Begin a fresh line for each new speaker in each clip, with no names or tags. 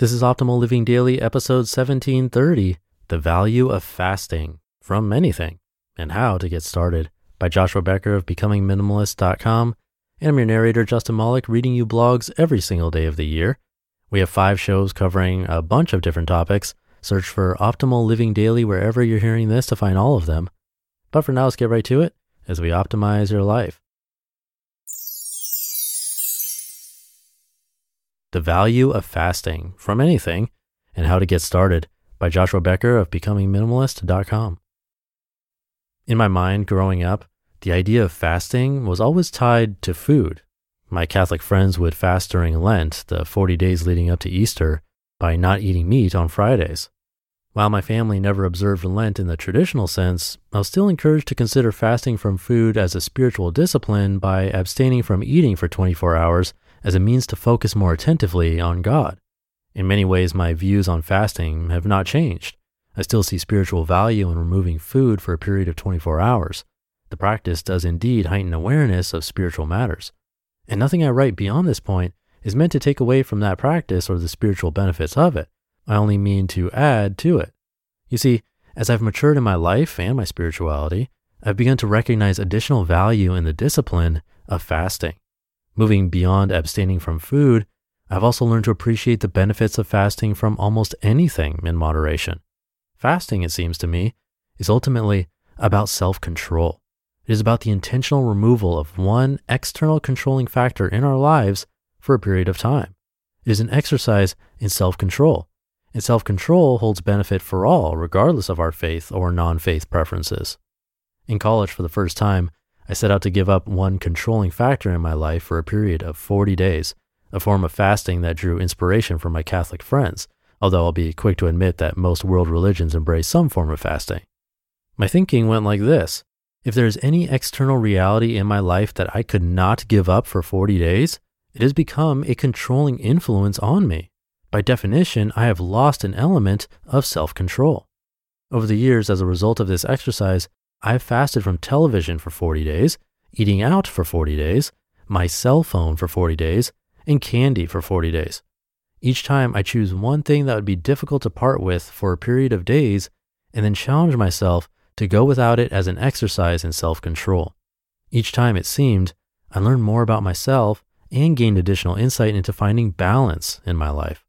This is Optimal Living Daily, episode 1730 The Value of Fasting from Anything and How to Get Started by Joshua Becker of BecomingMinimalist.com. And I'm your narrator, Justin Malik, reading you blogs every single day of the year. We have five shows covering a bunch of different topics. Search for Optimal Living Daily wherever you're hearing this to find all of them. But for now, let's get right to it as we optimize your life. The Value of Fasting from Anything and How to Get Started by Joshua Becker of BecomingMinimalist.com. In my mind, growing up, the idea of fasting was always tied to food. My Catholic friends would fast during Lent, the 40 days leading up to Easter, by not eating meat on Fridays. While my family never observed Lent in the traditional sense, I was still encouraged to consider fasting from food as a spiritual discipline by abstaining from eating for 24 hours as a means to focus more attentively on God. In many ways, my views on fasting have not changed. I still see spiritual value in removing food for a period of 24 hours. The practice does indeed heighten awareness of spiritual matters. And nothing I write beyond this point is meant to take away from that practice or the spiritual benefits of it. I only mean to add to it. You see, as I've matured in my life and my spirituality, I've begun to recognize additional value in the discipline of fasting. Moving beyond abstaining from food, I've also learned to appreciate the benefits of fasting from almost anything in moderation. Fasting, it seems to me, is ultimately about self control. It is about the intentional removal of one external controlling factor in our lives for a period of time. It is an exercise in self control, and self control holds benefit for all, regardless of our faith or non faith preferences. In college, for the first time, I set out to give up one controlling factor in my life for a period of 40 days, a form of fasting that drew inspiration from my Catholic friends, although I'll be quick to admit that most world religions embrace some form of fasting. My thinking went like this If there is any external reality in my life that I could not give up for 40 days, it has become a controlling influence on me. By definition, I have lost an element of self control. Over the years, as a result of this exercise, I've fasted from television for 40 days, eating out for 40 days, my cell phone for 40 days, and candy for 40 days. Each time I choose one thing that would be difficult to part with for a period of days and then challenge myself to go without it as an exercise in self control. Each time it seemed I learned more about myself and gained additional insight into finding balance in my life.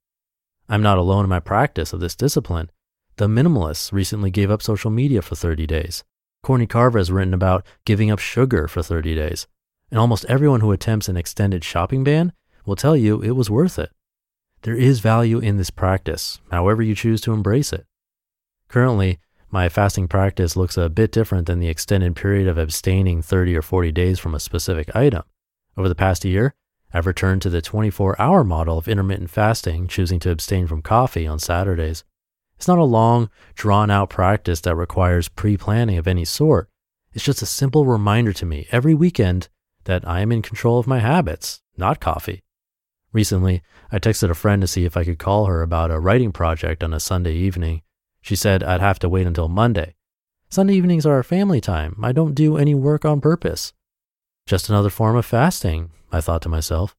I'm not alone in my practice of this discipline. The minimalists recently gave up social media for 30 days. Courtney Carver has written about giving up sugar for 30 days. And almost everyone who attempts an extended shopping ban will tell you it was worth it. There is value in this practice, however you choose to embrace it. Currently, my fasting practice looks a bit different than the extended period of abstaining 30 or 40 days from a specific item. Over the past year, I've returned to the 24 hour model of intermittent fasting, choosing to abstain from coffee on Saturdays. It's not a long, drawn out practice that requires pre planning of any sort. It's just a simple reminder to me every weekend that I am in control of my habits, not coffee. Recently, I texted a friend to see if I could call her about a writing project on a Sunday evening. She said I'd have to wait until Monday. Sunday evenings are our family time. I don't do any work on purpose. Just another form of fasting, I thought to myself.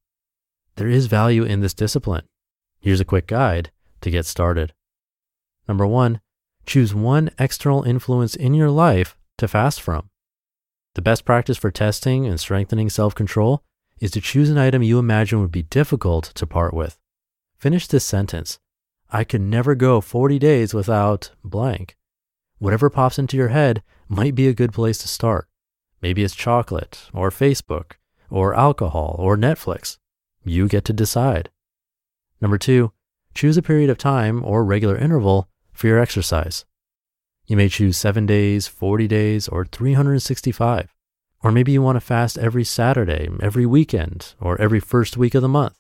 There is value in this discipline. Here's a quick guide to get started. Number one, choose one external influence in your life to fast from. The best practice for testing and strengthening self control is to choose an item you imagine would be difficult to part with. Finish this sentence. I could never go 40 days without blank. Whatever pops into your head might be a good place to start. Maybe it's chocolate or Facebook or alcohol or Netflix. You get to decide. Number two, choose a period of time or regular interval for your exercise. You may choose seven days, 40 days, or 365. Or maybe you want to fast every Saturday, every weekend, or every first week of the month.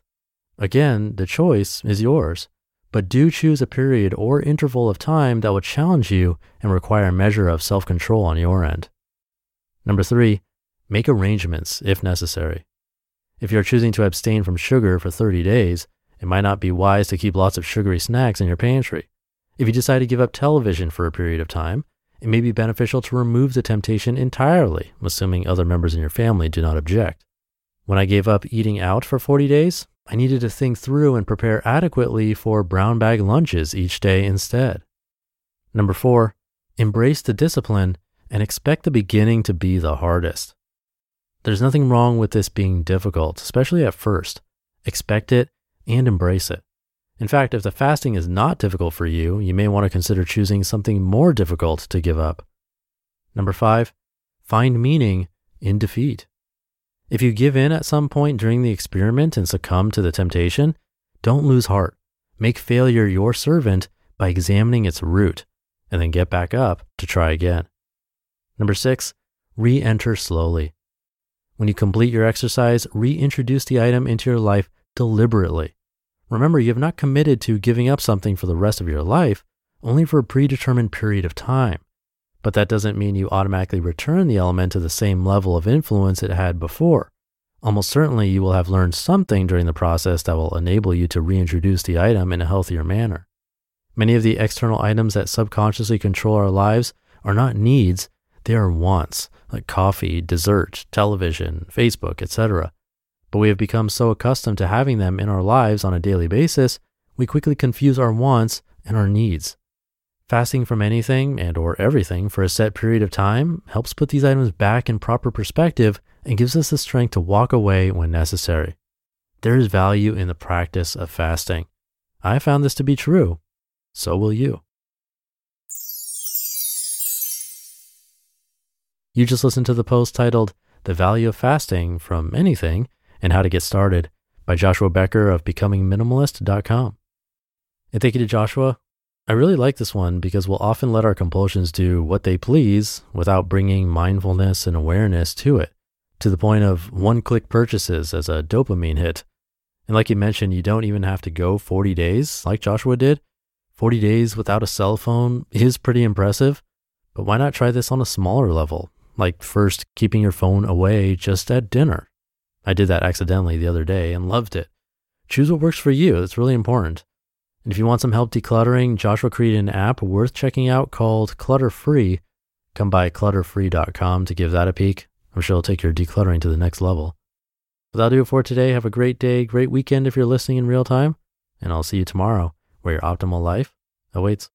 Again, the choice is yours, but do choose a period or interval of time that will challenge you and require a measure of self control on your end. Number three, make arrangements if necessary. If you're choosing to abstain from sugar for 30 days, it might not be wise to keep lots of sugary snacks in your pantry. If you decide to give up television for a period of time, it may be beneficial to remove the temptation entirely, assuming other members in your family do not object. When I gave up eating out for 40 days, I needed to think through and prepare adequately for brown bag lunches each day instead. Number four, embrace the discipline and expect the beginning to be the hardest. There's nothing wrong with this being difficult, especially at first. Expect it and embrace it. In fact, if the fasting is not difficult for you, you may want to consider choosing something more difficult to give up. Number five, find meaning in defeat. If you give in at some point during the experiment and succumb to the temptation, don't lose heart. Make failure your servant by examining its root and then get back up to try again. Number six, re enter slowly. When you complete your exercise, reintroduce the item into your life deliberately. Remember, you have not committed to giving up something for the rest of your life, only for a predetermined period of time. But that doesn't mean you automatically return the element to the same level of influence it had before. Almost certainly, you will have learned something during the process that will enable you to reintroduce the item in a healthier manner. Many of the external items that subconsciously control our lives are not needs, they are wants, like coffee, dessert, television, Facebook, etc. But we have become so accustomed to having them in our lives on a daily basis, we quickly confuse our wants and our needs. Fasting from anything and or everything for a set period of time helps put these items back in proper perspective and gives us the strength to walk away when necessary. There is value in the practice of fasting. I found this to be true. So will you. You just listened to the post titled The Value of Fasting from Anything and How to Get Started by Joshua Becker of BecomingMinimalist.com. And thank you to Joshua. I really like this one because we'll often let our compulsions do what they please without bringing mindfulness and awareness to it, to the point of one click purchases as a dopamine hit. And like you mentioned, you don't even have to go 40 days like Joshua did. 40 days without a cell phone is pretty impressive, but why not try this on a smaller level? Like first keeping your phone away just at dinner I did that accidentally the other day and loved it. Choose what works for you. It's really important. And if you want some help decluttering, Joshua created an app worth checking out called Clutter Free. Come by clutterfree.com to give that a peek. I'm sure it'll take your decluttering to the next level. But that'll do it for today. Have a great day, great weekend if you're listening in real time, and I'll see you tomorrow where your optimal life awaits.